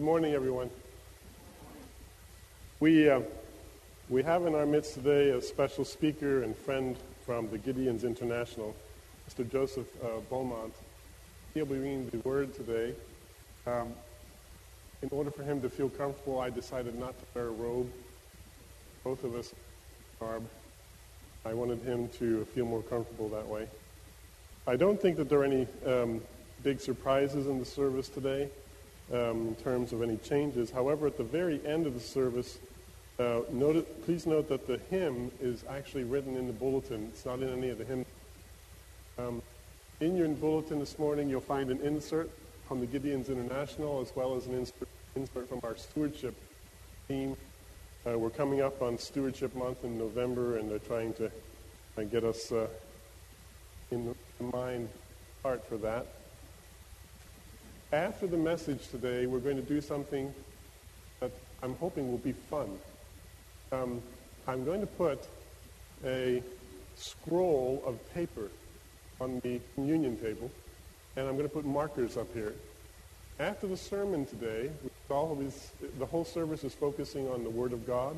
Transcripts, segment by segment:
Good morning, everyone. We, uh, we have in our midst today a special speaker and friend from the Gideons International, Mr. Joseph uh, Beaumont. He'll be reading the word today. Um, in order for him to feel comfortable, I decided not to wear a robe. Both of us garb. I wanted him to feel more comfortable that way. I don't think that there are any um, big surprises in the service today um, in terms of any changes. However, at the very end of the service, uh, please note that the hymn is actually written in the bulletin. It's not in any of the hymns. Um, in your bulletin this morning, you'll find an insert from the Gideons International as well as an insert, insert from our stewardship team. Uh, we're coming up on Stewardship Month in November, and they're trying to uh, get us uh, in the mind heart for that. After the message today, we're going to do something that I'm hoping will be fun. Um, I'm going to put a scroll of paper on the communion table, and I'm going to put markers up here. After the sermon today, always, the whole service is focusing on the Word of God.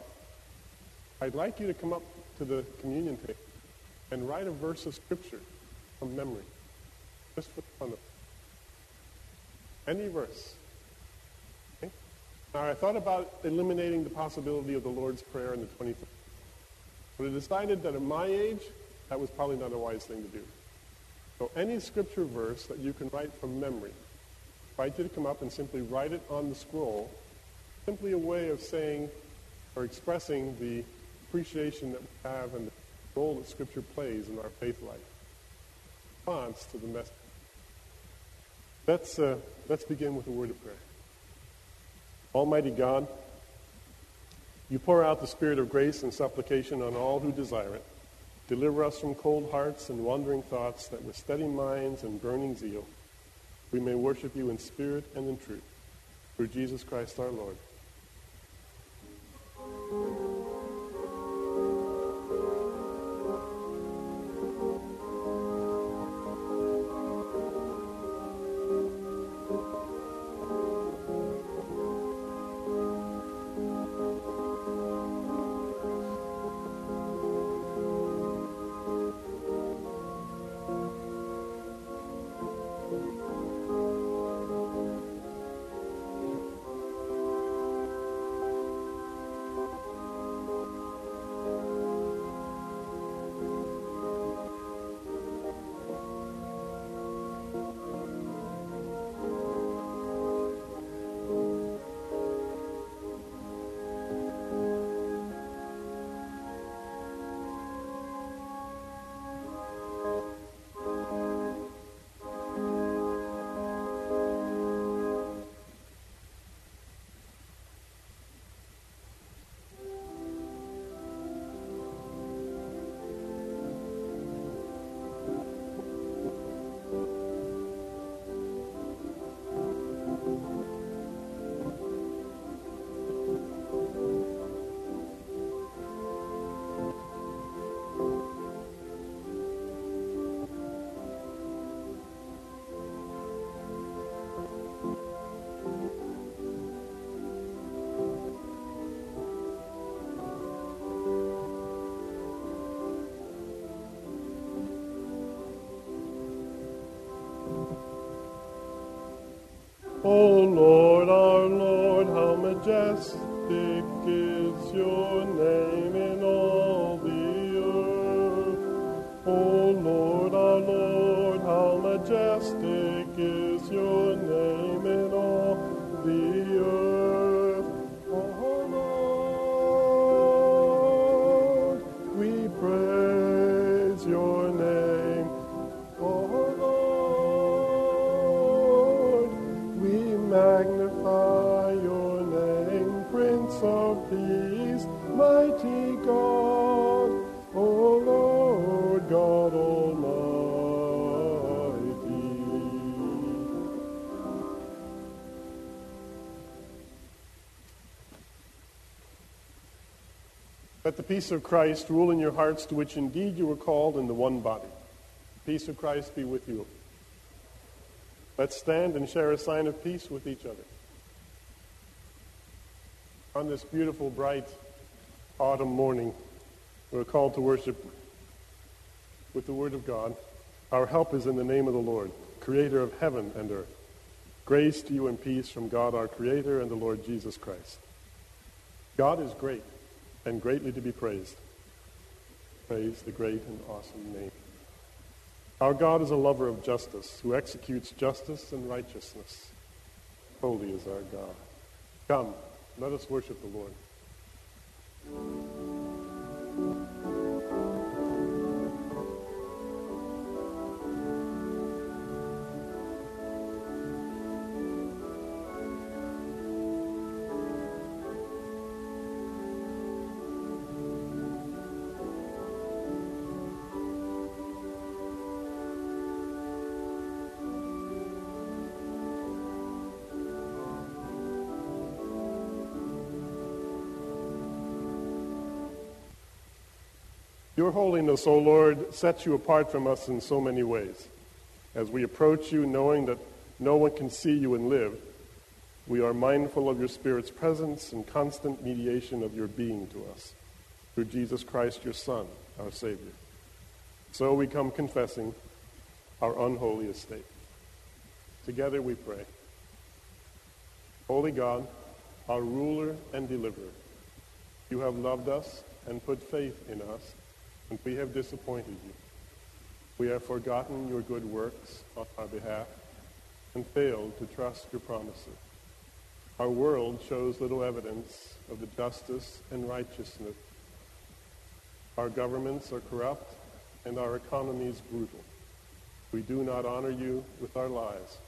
I'd like you to come up to the communion table and write a verse of Scripture from memory, just for fun of it. Any verse. Okay? Now, I thought about eliminating the possibility of the Lord's Prayer in the 23rd. But I decided that at my age, that was probably not a wise thing to do. So any scripture verse that you can write from memory, I invite you to come up and simply write it on the scroll, simply a way of saying or expressing the appreciation that we have and the role that Scripture plays in our faith life. Response to the message. Let's, uh, let's begin with a word of prayer. Almighty God, you pour out the spirit of grace and supplication on all who desire it. Deliver us from cold hearts and wandering thoughts that with steady minds and burning zeal we may worship you in spirit and in truth. Through Jesus Christ our Lord. Let the peace of Christ rule in your hearts, to which indeed you were called in the one body. The peace of Christ be with you. Let's stand and share a sign of peace with each other. On this beautiful, bright autumn morning, we're called to worship with the Word of God. Our help is in the name of the Lord, creator of heaven and earth. Grace to you and peace from God our Creator and the Lord Jesus Christ. God is great and greatly to be praised. Praise the great and awesome name. Our God is a lover of justice who executes justice and righteousness. Holy is our God. Come, let us worship the Lord. Your holiness, O Lord, sets you apart from us in so many ways. As we approach you knowing that no one can see you and live, we are mindful of your Spirit's presence and constant mediation of your being to us through Jesus Christ, your Son, our Savior. So we come confessing our unholy estate. Together we pray. Holy God, our ruler and deliverer, you have loved us and put faith in us and we have disappointed you. We have forgotten your good works on our behalf and failed to trust your promises. Our world shows little evidence of the justice and righteousness. Our governments are corrupt and our economies brutal. We do not honor you with our lives.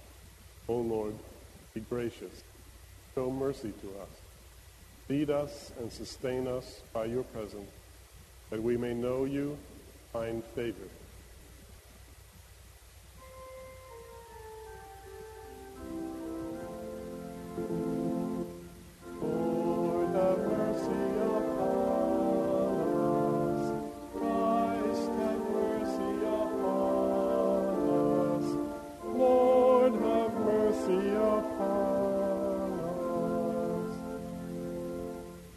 O oh Lord, be gracious. Show mercy to us. Feed us and sustain us by your presence that we may know you, find favor. H mercy upon us. Christ have mercy upon us. Lord have mercy upon us.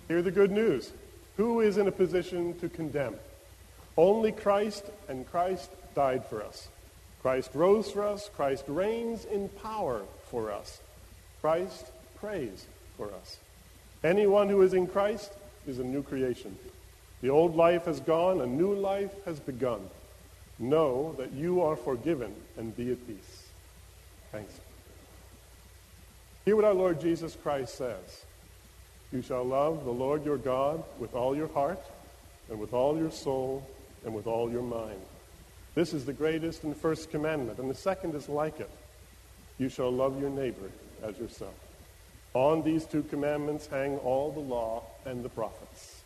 Hear the good news. Who is in a position to condemn? Only Christ, and Christ died for us. Christ rose for us. Christ reigns in power for us. Christ prays for us. Anyone who is in Christ is a new creation. The old life has gone, a new life has begun. Know that you are forgiven and be at peace. Thanks. Hear what our Lord Jesus Christ says. You shall love the Lord your God with all your heart and with all your soul and with all your mind. This is the greatest and first commandment, and the second is like it. You shall love your neighbor as yourself. On these two commandments hang all the law and the prophets.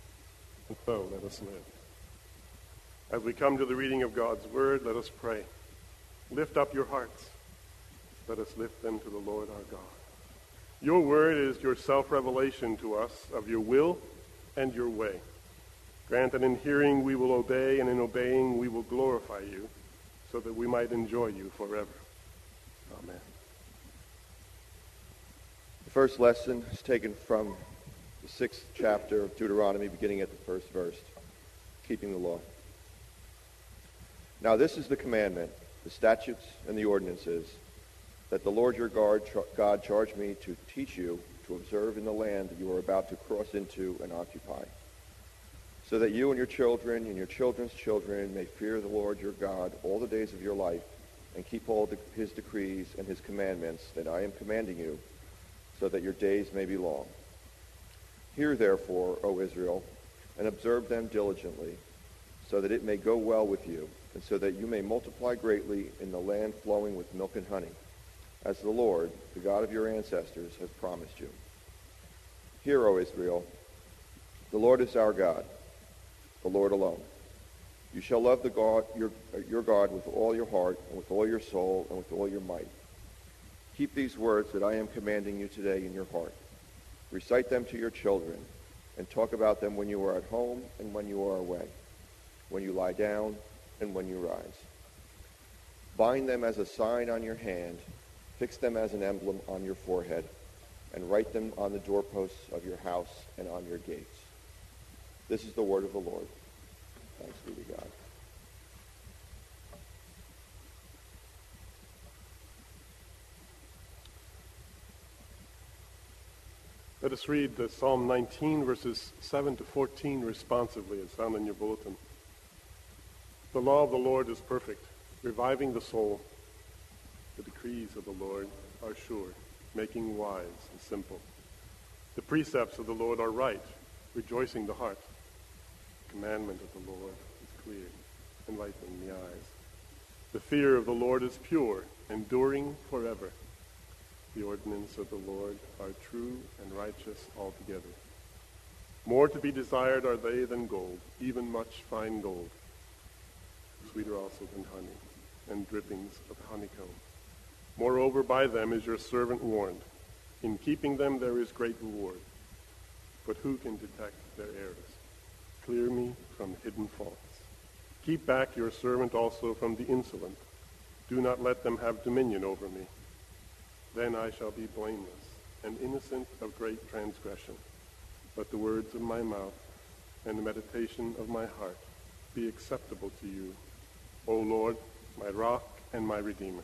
And so let us live. As we come to the reading of God's word, let us pray. Lift up your hearts. Let us lift them to the Lord our God. Your word is your self-revelation to us of your will and your way. Grant that in hearing we will obey, and in obeying we will glorify you, so that we might enjoy you forever. Amen. The first lesson is taken from the sixth chapter of Deuteronomy, beginning at the first verse, keeping the law. Now this is the commandment, the statutes, and the ordinances that the Lord your God God charged me to teach you to observe in the land that you are about to cross into and occupy, so that you and your children and your children's children may fear the Lord your God all the days of your life and keep all his decrees and his commandments that I am commanding you, so that your days may be long. Hear therefore, O Israel, and observe them diligently, so that it may go well with you, and so that you may multiply greatly in the land flowing with milk and honey as the Lord, the God of your ancestors, has promised you. Hear, O Israel, the Lord is our God, the Lord alone. You shall love the God, your, your God with all your heart, and with all your soul, and with all your might. Keep these words that I am commanding you today in your heart. Recite them to your children, and talk about them when you are at home and when you are away, when you lie down and when you rise. Bind them as a sign on your hand Fix them as an emblem on your forehead. and write them on the doorposts of your house and on your gates. This is the word of the Lord. Thanks be to God. Let us read the Psalm 19, verses 7 to 14 responsively. It's found in your bulletin. The law of the Lord is perfect, reviving the soul. The decrees of the Lord are sure, making wise and simple. The precepts of the Lord are right, rejoicing the heart. The commandment of the Lord is clear, enlightening the eyes. The fear of the Lord is pure, enduring forever. The ordinance of the Lord are true and righteous altogether. More to be desired are they than gold, even much fine gold. Sweeter also than honey, and drippings of honeycomb. Moreover, by them is your servant warned. In keeping them there is great reward. But who can detect their errors? Clear me from hidden faults. Keep back your servant also from the insolent. Do not let them have dominion over me. Then I shall be blameless and innocent of great transgression. Let the words of my mouth and the meditation of my heart be acceptable to you, O Lord, my rock and my redeemer.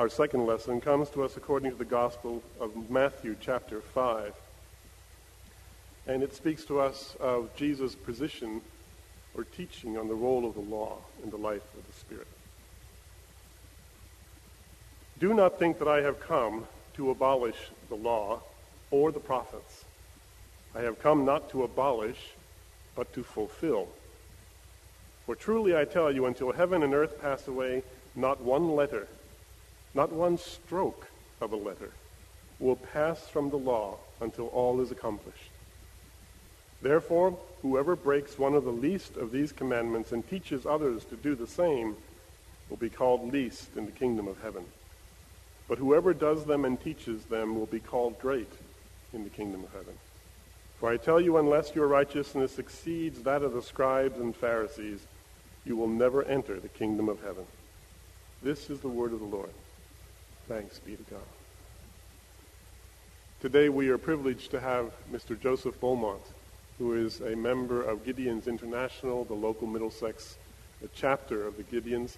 Our second lesson comes to us according to the Gospel of Matthew, chapter 5. And it speaks to us of Jesus' position or teaching on the role of the law in the life of the Spirit. Do not think that I have come to abolish the law or the prophets. I have come not to abolish, but to fulfill. For truly I tell you, until heaven and earth pass away, not one letter, not one stroke of a letter will pass from the law until all is accomplished. Therefore, whoever breaks one of the least of these commandments and teaches others to do the same will be called least in the kingdom of heaven. But whoever does them and teaches them will be called great in the kingdom of heaven. For I tell you, unless your righteousness exceeds that of the scribes and Pharisees, you will never enter the kingdom of heaven. This is the word of the Lord. Thanks be to God. Today we are privileged to have Mr. Joseph Beaumont who is a member of Gideon's International, the local Middlesex chapter of the Gideons.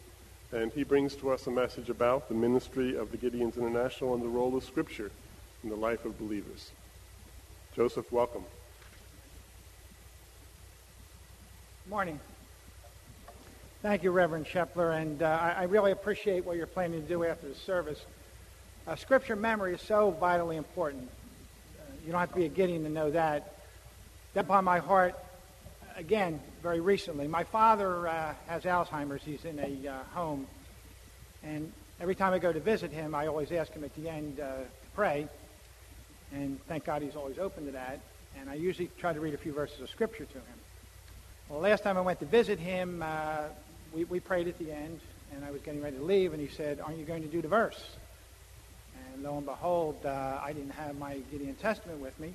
And he brings to us a message about the ministry of the Gideons International and the role of Scripture in the life of believers. Joseph, welcome. Morning. Thank you, Reverend Shepler, and uh, I, I really appreciate what you're planning to do after the service. Uh, scripture memory is so vitally important. Uh, you don't have to be a Gideon to know that. That upon my heart, again, very recently. My father uh, has Alzheimer's. He's in a uh, home, and every time I go to visit him, I always ask him at the end uh, to pray, and thank God he's always open to that. And I usually try to read a few verses of scripture to him. Well, the last time I went to visit him, uh, we, we prayed at the end, and I was getting ready to leave, and he said, Aren't you going to do the verse? Lo and behold, uh, I didn't have my Gideon Testament with me,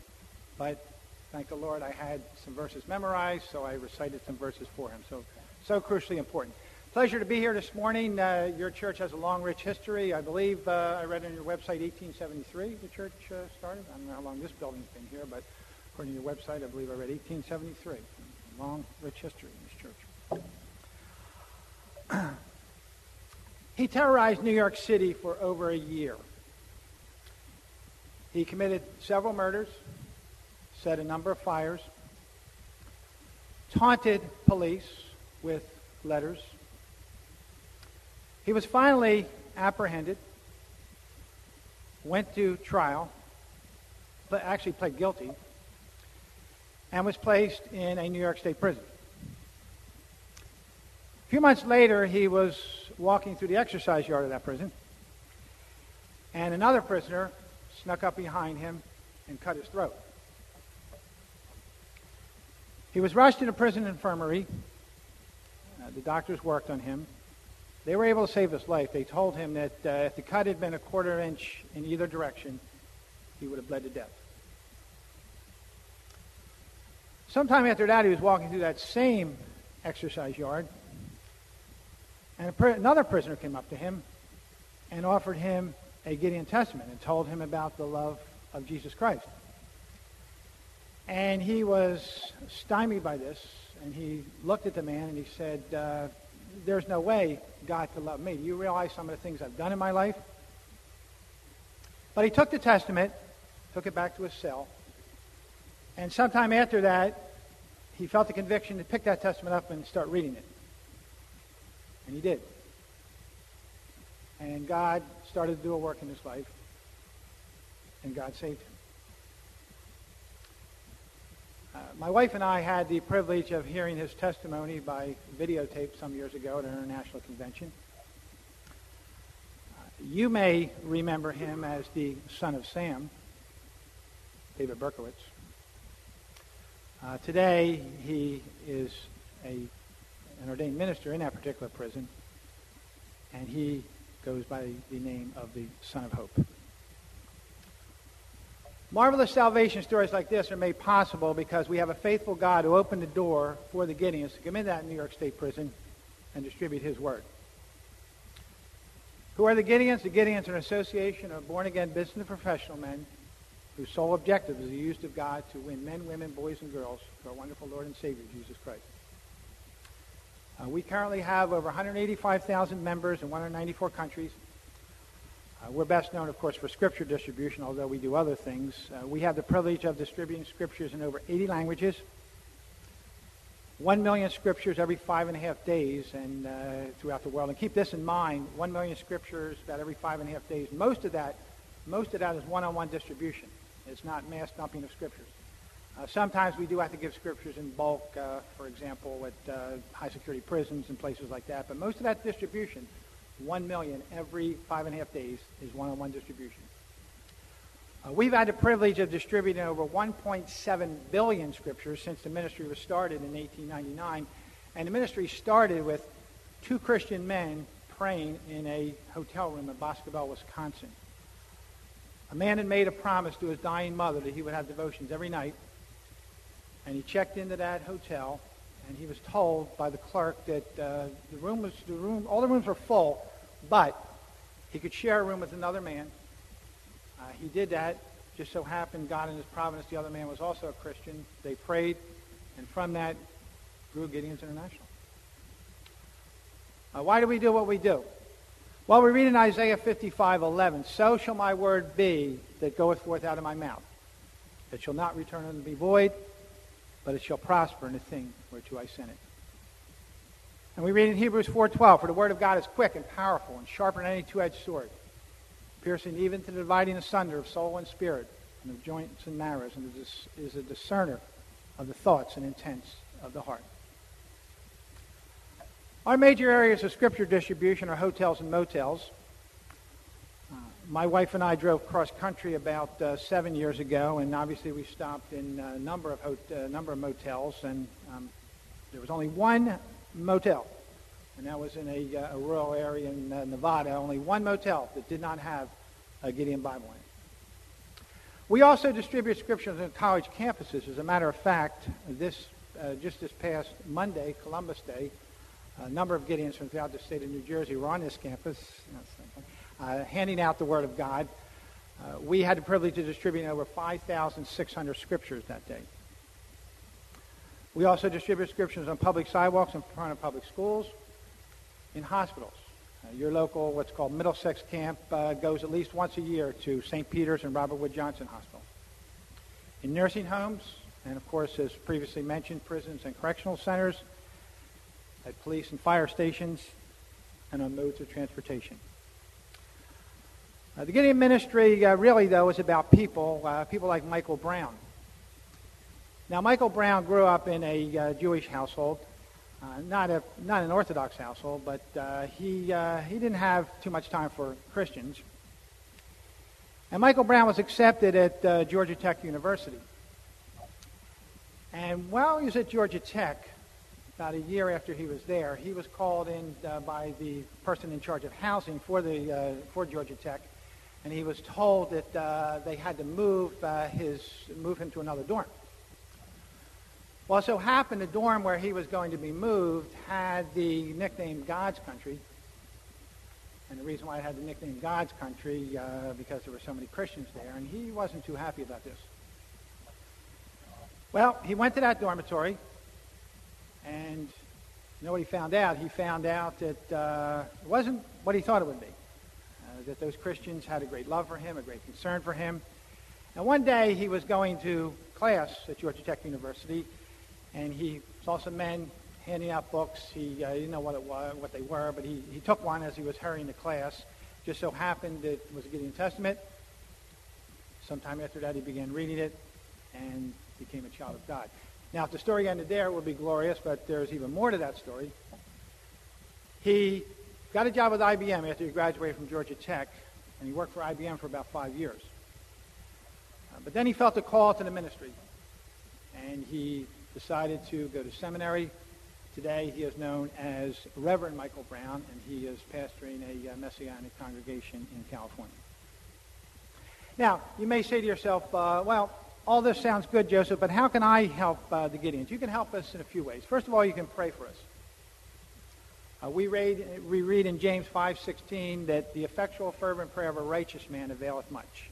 but thank the Lord I had some verses memorized, so I recited some verses for him. So, so crucially important. Pleasure to be here this morning. Uh, your church has a long, rich history. I believe uh, I read on your website 1873 the church uh, started. I don't know how long this building's been here, but according to your website, I believe I read 1873 long, rich history in this church. he terrorized New York City for over a year. He committed several murders, set a number of fires, taunted police with letters. He was finally apprehended, went to trial, but actually pled guilty, and was placed in a New York State prison. A few months later, he was walking through the exercise yard of that prison, and another prisoner snuck up behind him and cut his throat. He was rushed into prison infirmary. Uh, the doctors worked on him. They were able to save his life. They told him that uh, if the cut had been a quarter inch in either direction, he would have bled to death. Sometime after that, he was walking through that same exercise yard, and pr- another prisoner came up to him and offered him a Gideon Testament and told him about the love of Jesus Christ. And he was stymied by this, and he looked at the man and he said, uh, There's no way God could love me. Do you realize some of the things I've done in my life? But he took the Testament, took it back to his cell, and sometime after that, he felt the conviction to pick that Testament up and start reading it. And he did. And God started to do a work in his life, and God saved him. Uh, my wife and I had the privilege of hearing his testimony by videotape some years ago at an international convention. Uh, you may remember him as the son of Sam, David Berkowitz. Uh, today, he is a, an ordained minister in that particular prison, and he goes by the name of the Son of Hope. Marvelous salvation stories like this are made possible because we have a faithful God who opened the door for the Gideons to come into that New York State prison and distribute his word. Who are the Gideons? The Gideons are an association of born-again business and professional men whose sole objective is the use of God to win men, women, boys, and girls to our wonderful Lord and Savior, Jesus Christ. Uh, we currently have over 185,000 members in 194 countries. Uh, we're best known, of course, for scripture distribution, although we do other things. Uh, we have the privilege of distributing scriptures in over 80 languages, 1 million scriptures every five and a half days and uh, throughout the world. And keep this in mind, 1 million scriptures about every five and a half days. Most of that, most of that is one-on-one distribution. It's not mass dumping of scriptures. Uh, sometimes we do have to give scriptures in bulk, uh, for example, at uh, high security prisons and places like that. But most of that distribution, one million every five and a half days, is one-on-one distribution. Uh, we've had the privilege of distributing over 1.7 billion scriptures since the ministry was started in 1899. And the ministry started with two Christian men praying in a hotel room in Boscobel, Wisconsin. A man had made a promise to his dying mother that he would have devotions every night. And he checked into that hotel, and he was told by the clerk that uh, the room was the room, all the rooms were full, but he could share a room with another man. Uh, he did that. Just so happened, God in His providence, the other man was also a Christian. They prayed, and from that grew Gideon's International. Uh, why do we do what we do? Well, we read in Isaiah 55, 11, So shall my word be that goeth forth out of my mouth. It shall not return unto me void, but it shall prosper in the thing whereto I sent it. And we read in Hebrews 4.12, For the word of God is quick and powerful and sharper than any two-edged sword, piercing even to the dividing asunder of soul and spirit, and of joints and marrows, and is a discerner of the thoughts and intents of the heart. Our major areas of scripture distribution are hotels and motels. My wife and I drove cross country about uh, seven years ago, and obviously we stopped in a number of hot- uh, number of motels, and um, there was only one motel, and that was in a, uh, a rural area in uh, Nevada. Only one motel that did not have a Gideon Bible in it. We also distribute scriptures on college campuses. As a matter of fact, this uh, just this past Monday, Columbus Day, a number of Gideons from throughout the state of New Jersey were on this campus, uh, handing out the Word of God. Uh, we had the privilege of distributing over 5,600 scriptures that day. We also distribute scriptures on public sidewalks in front of public schools, in hospitals. Uh, your local, what's called Middlesex Camp, uh, goes at least once a year to St. Peter's and Robert Wood Johnson Hospital. In nursing homes, and of course, as previously mentioned, prisons and correctional centers, at police and fire stations, and on modes of transportation. Uh, the Gideon ministry, uh, really, though, is about people, uh, people like Michael Brown. Now, Michael Brown grew up in a uh, Jewish household. Uh, not a not an Orthodox household, but uh, he he didn't have too much time for Christians. And Michael Brown was accepted at Georgia Tech University. And while he was at Georgia Tech, about a year after he was there, he was called in by the person in charge of housing for the for Georgia Tech, and he was told that they had to move his move him to another dorm. Well, so happened the dorm where he was going to be moved had the nickname God's Country. And the reason why it had the nickname God's Country, uh, because there were so many Christians there, and he wasn't too happy about this. Well, he went to that dormitory, and you know what he found out? He found out that uh, it wasn't what he thought it would be. Uh, that those Christians had a great love for him, a great concern for him. And one day he was going to class at Georgia Tech University, and he saw some men handing out books. He uh, didn't know what it was, what they were, but he, he took one as he was hurrying to class. Just so happened it was a Gideon Testament. Sometime after that, he began reading it and became a child of God. Now, if the story ended there, it would be glorious, but there's even more to that story. He got a job with IBM after he graduated from Georgia Tech, and he worked for IBM for about five years. Uh, but then he felt a call to the ministry, and he decided to go to seminary. Today he is known as Reverend Michael Brown, and he is pastoring a uh, Messianic congregation in California. Now, you may say to yourself, uh, well, all this sounds good, Joseph, but how can I help uh, the Gideons? You can help us in a few ways. First of all, you can pray for us. Uh, we, read, we read in James 5.16 that the effectual fervent prayer of a righteous man availeth much.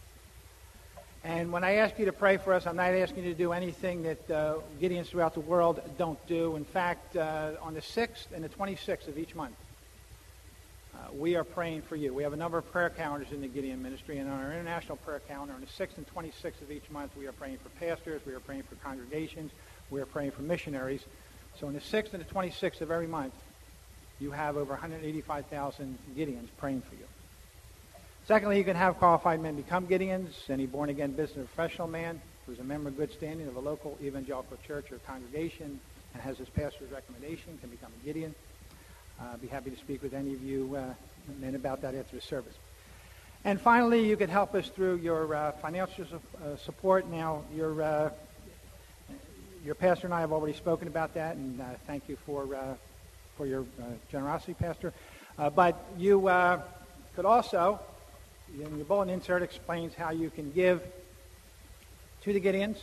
And when I ask you to pray for us, I'm not asking you to do anything that uh, Gideons throughout the world don't do. In fact, uh, on the 6th and the 26th of each month, uh, we are praying for you. We have a number of prayer calendars in the Gideon ministry, and on our international prayer calendar, on the 6th and 26th of each month, we are praying for pastors, we are praying for congregations, we are praying for missionaries. So on the 6th and the 26th of every month, you have over 185,000 Gideons praying for you. Secondly, you can have qualified men become Gideons. Any born-again business professional man who's a member of good standing of a local evangelical church or congregation and has his pastor's recommendation can become a Gideon. Uh, I'd be happy to speak with any of you uh, men about that after the service. And finally, you can help us through your uh, financial su- uh, support. Now, your, uh, your pastor and I have already spoken about that, and uh, thank you for, for your generosity, Pastor. but you could also in your bulletin insert explains how you can give to the Gideons.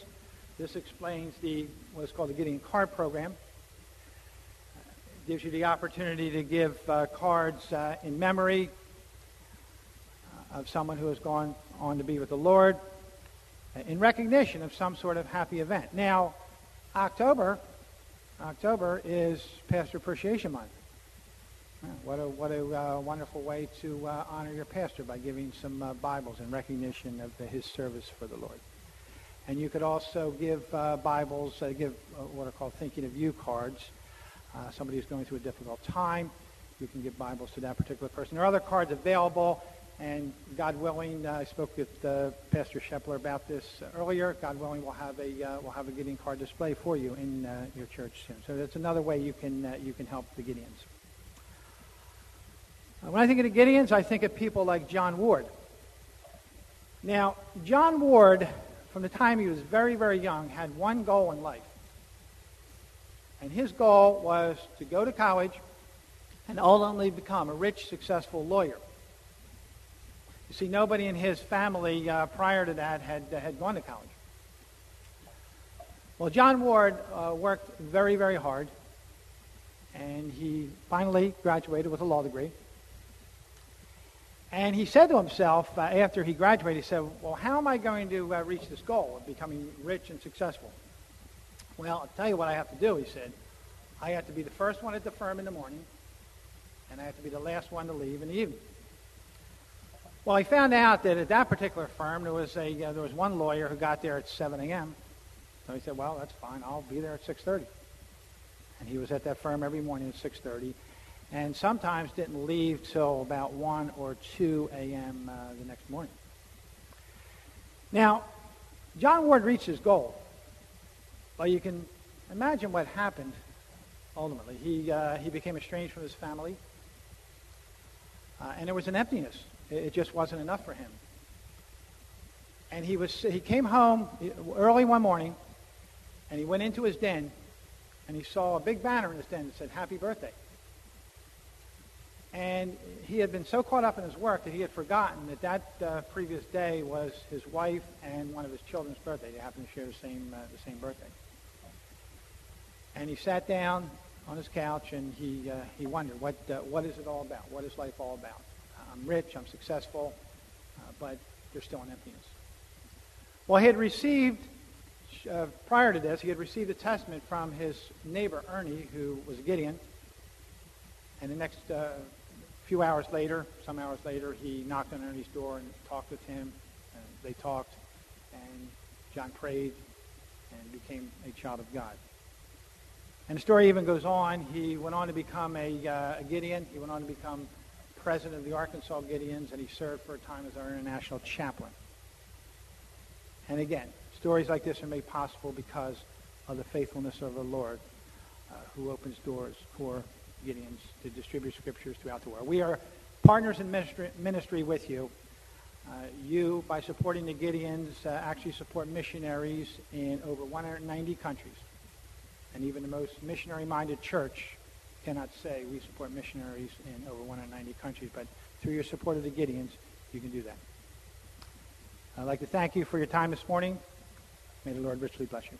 This explains the what's called the Gideon Card Program. Gives you the opportunity to give uh, cards uh, in memory uh, of someone who has gone on to be with the Lord uh, in recognition of some sort of happy event. Now, October, October is Pastor Appreciation Month. What a, what a uh, wonderful way to uh, honor your pastor by giving some uh, Bibles in recognition of the, his service for the Lord. And you could also give uh, Bibles, uh, give uh, what are called thinking of you cards. somebody who's going through a difficult time, you can give Bibles to that particular person. There are other cards available, and God willing, uh, I spoke with uh, Pastor Shepler about this earlier. God willing, we'll have a uh, we'll have a Gideon card display for you in your church soon. So that's another way you can you can help the Gideons. When I think of the Gideons, I think of people like John Ward. Now, John Ward, from the time he was very, very young, had one goal in life. And his goal was to go to college and ultimately become a rich, successful lawyer. You see, nobody in his family uh, prior to that had, uh, had gone to college. Well, John Ward uh, worked very, very hard, and he finally graduated with a law degree. And he said to himself, uh, after he graduated, he said, Well, how am I going to uh, reach this goal of becoming rich and successful? Well, I'll tell you what I have to do, he said. I have to be the first one at the firm in the morning, and I have to be the last one to leave in the evening. Well, he found out that at that particular firm, there was, a, uh, there was one lawyer who got there at 7 a.m. So he said, well, that's fine. I'll be there at 6.30. And he was at that firm every morning at 6.30 and sometimes didn't leave till about 1 or 2 a.m. Uh, the next morning. Now, John Ward reached his goal. Well, you can imagine what happened ultimately. He, uh, he became estranged from his family, uh, and there was an emptiness. It, just wasn't enough for him. And he, was, he came home early one morning, and he went into his den, and he saw a big banner in his den that said, Happy Birthday. And he had been so caught up in his work that he had forgotten that that uh, previous day was his wife and one of his children's birthday. They happened to share the same, uh, the same birthday. And he sat down on his couch and he, uh, he wondered, what, uh, what is it all about? What is life all about? I'm rich, I'm successful, uh, but there's still an emptiness. Well, he had received, uh, prior to this, he had received a testament from his neighbor, Ernie, who was a Gideon. And the next few hours later, some hours later, he knocked on Ernie's door and talked with him. And they talked, and John prayed and became a child of God. And the story even goes on. He went on to become a, uh, a Gideon. He went on to become president of the Arkansas Gideons, and he served for a time as our international chaplain. And again, stories like this are made possible because of the faithfulness of the Lord, uh, who opens doors for Gideons to distribute scriptures throughout the world. We are partners in ministry, ministry with you. Uh, you, by supporting the Gideons, uh, actually support missionaries in over 190 countries. And even the most missionary-minded church cannot say we support missionaries in over 190 countries. But through your support of the Gideons, you can do that. I'd like to thank you for your time this morning. May the Lord richly bless you.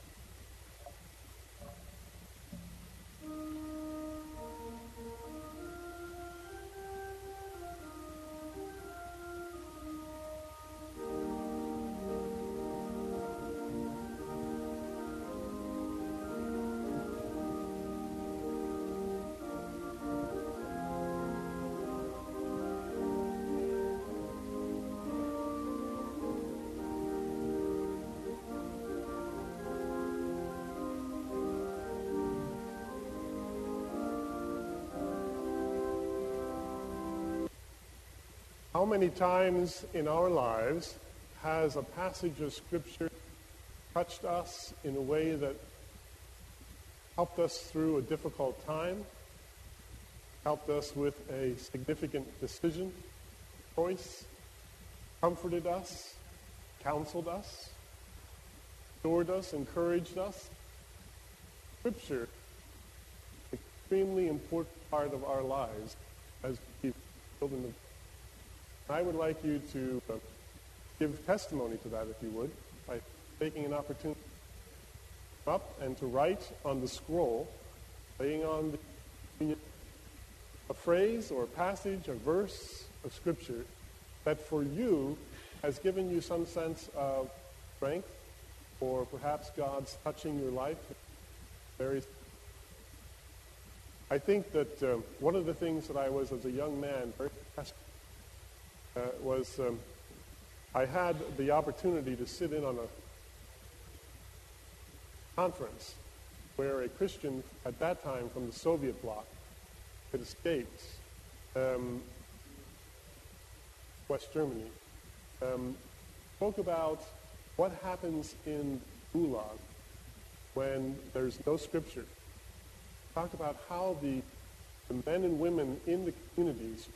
How many times in our lives has a passage of Scripture touched us in a way that helped us through a difficult time, helped us with a significant decision, choice, comforted us, counseled us, restored us, encouraged us? Scripture, extremely important part of our lives as children of I would like you to uh, give testimony to that, if you would, by taking an opportunity up and to write on the scroll, laying on the, a phrase or a passage, a verse of Scripture that for you has given you some sense of strength or perhaps God's touching your life. Various I think that um, one of the things that I was as a young man very uh, was um, I had the opportunity to sit in on a conference where a Christian at that time from the Soviet bloc had escaped um, West Germany, um, spoke about what happens in Gulag when there's no scripture. Talked about how the, the men and women in the communities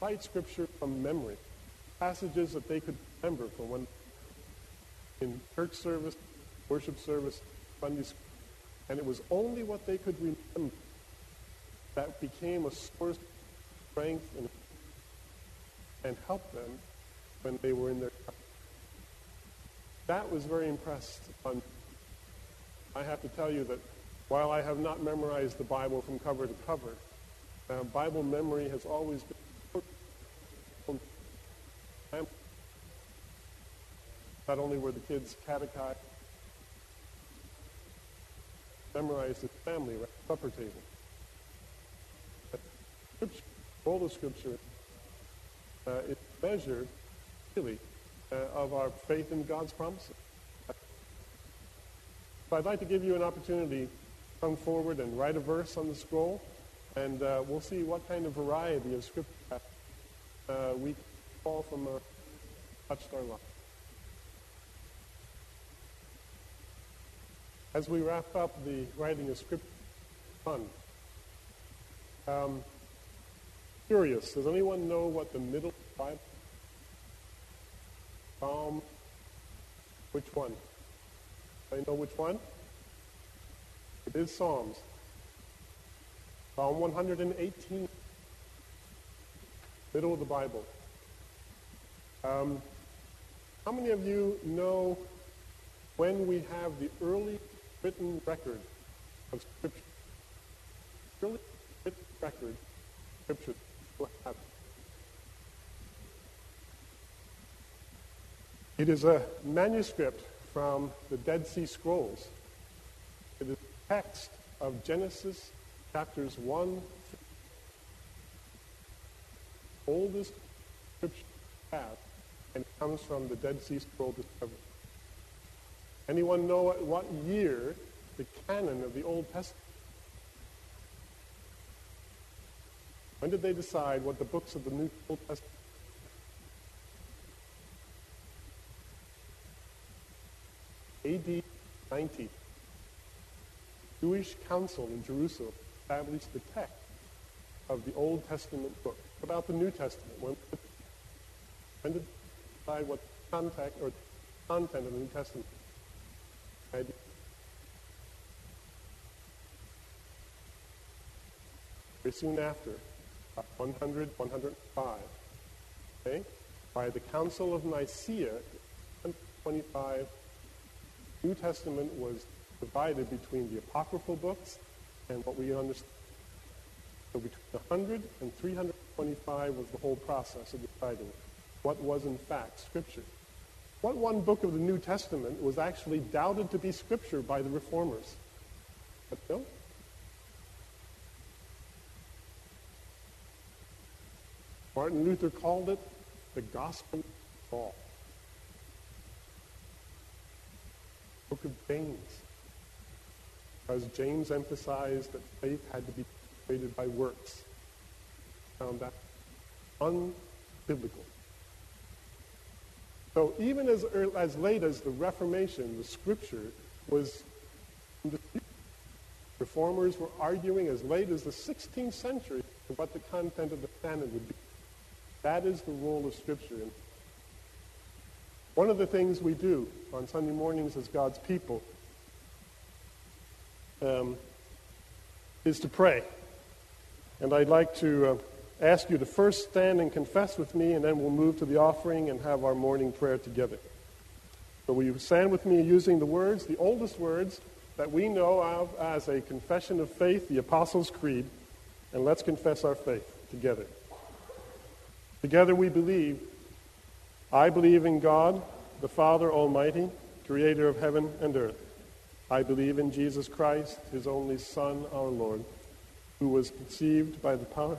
cite scripture from memory, passages that they could remember from when in church service, worship service, Sunday school. And it was only what they could remember that became a source of strength and, and helped them when they were in their that was very impressed on I have to tell you that while I have not memorized the Bible from cover to cover, uh, Bible memory has always been not only were the kids catechized, memorized at family the supper table. But scripture, all the scripture uh, is measured, really, uh, of our faith in God's promises. So I'd like to give you an opportunity to come forward and write a verse on the scroll, and uh, we'll see what kind of variety of scripture uh, we fall from a touched our life. As we wrap up the writing of script fun. Um, curious, does anyone know what the middle Bible? Psalm, which one? I know which one? It is Psalms. Psalm 118, middle of the Bible. Um, how many of you know when we have the early written record of Scripture? Written record of Scripture. It is a manuscript from the Dead Sea Scrolls. It is a text of Genesis chapters 1 oldest scripture we have, and comes from the Dead Sea Scroll discovery. Anyone know what, what year the canon of the Old Testament? When did they decide what the books of the New Old Testament? AD 90. Jewish council in Jerusalem established the text of the Old Testament book. About the New Testament, when, when did they decide what the content or content of the New Testament? Very soon after, uh, 100, 105. Okay? By the Council of Nicaea, 125, New Testament was divided between the apocryphal books and what we understand. So between 100 and 325 was the whole process of deciding what was in fact Scripture. What one book of the New Testament was actually doubted to be Scripture by the Reformers? But no. Martin Luther called it the Gospel of Paul. Book of James. Because James emphasized that faith had to be created by works. Found that unbiblical. So even as, early, as late as the Reformation, the Scripture was Reformers were arguing as late as the 16th century what the content of the canon would be. That is the role of Scripture. And one of the things we do on Sunday mornings as God's people um, is to pray. And I'd like to uh, ask you to first stand and confess with me, and then we'll move to the offering and have our morning prayer together. So will you stand with me using the words, the oldest words that we know of as a confession of faith, the Apostles' Creed, and let's confess our faith together. Together we believe. I believe in God, the Father Almighty, creator of heaven and earth. I believe in Jesus Christ, his only Son, our Lord, who was conceived by the power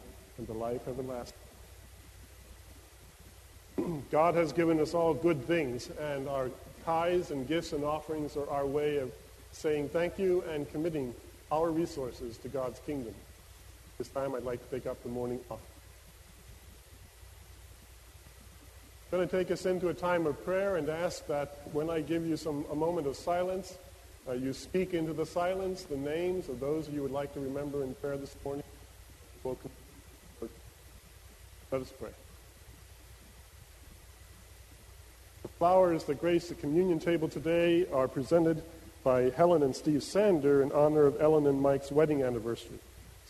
and the life everlasting. God has given us all good things, and our tithes and gifts and offerings are our way of saying thank you and committing our resources to God's kingdom. This time I'd like to take up the morning offering. I'm going to take us into a time of prayer and ask that when I give you some a moment of silence, uh, you speak into the silence the names of those you would like to remember in prayer this morning. Welcome. Let us pray. The flowers that grace the communion table today are presented by Helen and Steve Sander in honor of Ellen and Mike's wedding anniversary.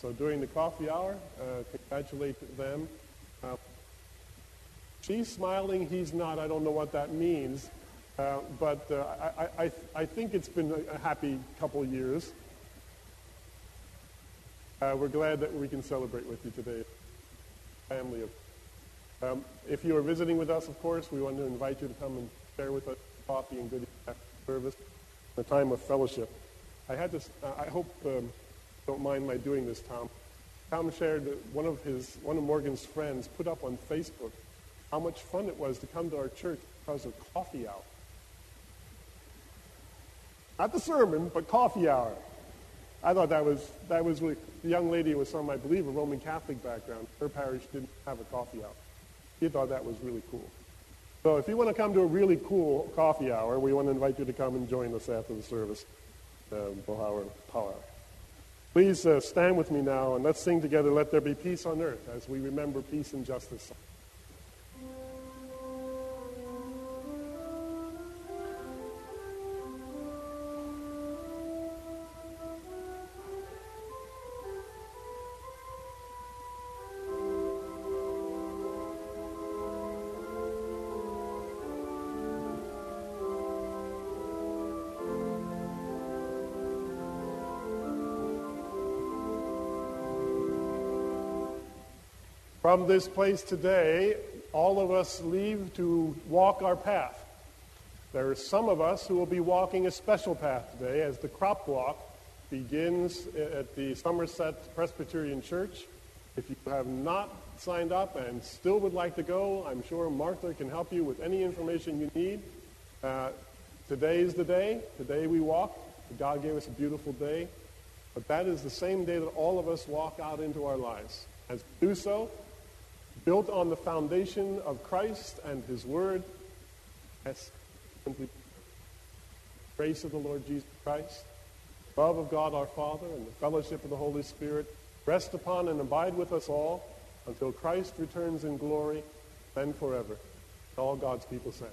So during the coffee hour, uh, congratulate them. Uh, she's smiling, he's not. I don't know what that means. Uh, but uh, I, I, I, think it's been a, happy couple years. Uh, we're glad that we can celebrate with you today, family of. Um, if you are visiting with us, of course, we want to invite you to come and share with us coffee and good service, a time of fellowship. I had this. Uh, I hope um, don't mind my doing this, Tom. Tom shared that one of his one of Morgan's friends put up on Facebook how much fun it was to come to our church because of coffee hour. Not the sermon, but coffee hour. I thought that was that was really, the young lady was from, I believe, a Roman Catholic background. Her parish didn't have a coffee hour. She thought that was really cool. So if you want to come to a really cool coffee hour, we want to invite you to come and join us after the service, uh, Bohauer Power. Please uh, stand with me now and let's sing together, Let There Be Peace on Earth, as we remember peace and justice. From this place today, all of us leave to walk our path. There are some of us who will be walking a special path today as the crop walk begins at the Somerset Presbyterian Church. If you have not signed up and still would like to go, I'm sure Martha can help you with any information you need. Uh, today is the day. Today we walk. God gave us a beautiful day. But that is the same day that all of us walk out into our lives. As we do so, built on the foundation of Christ and His Word. Yes, simply grace of the Lord Jesus Christ, love of God our Father, and the fellowship of the Holy Spirit rest upon and abide with us all until Christ returns in glory, then forever. All God's people said.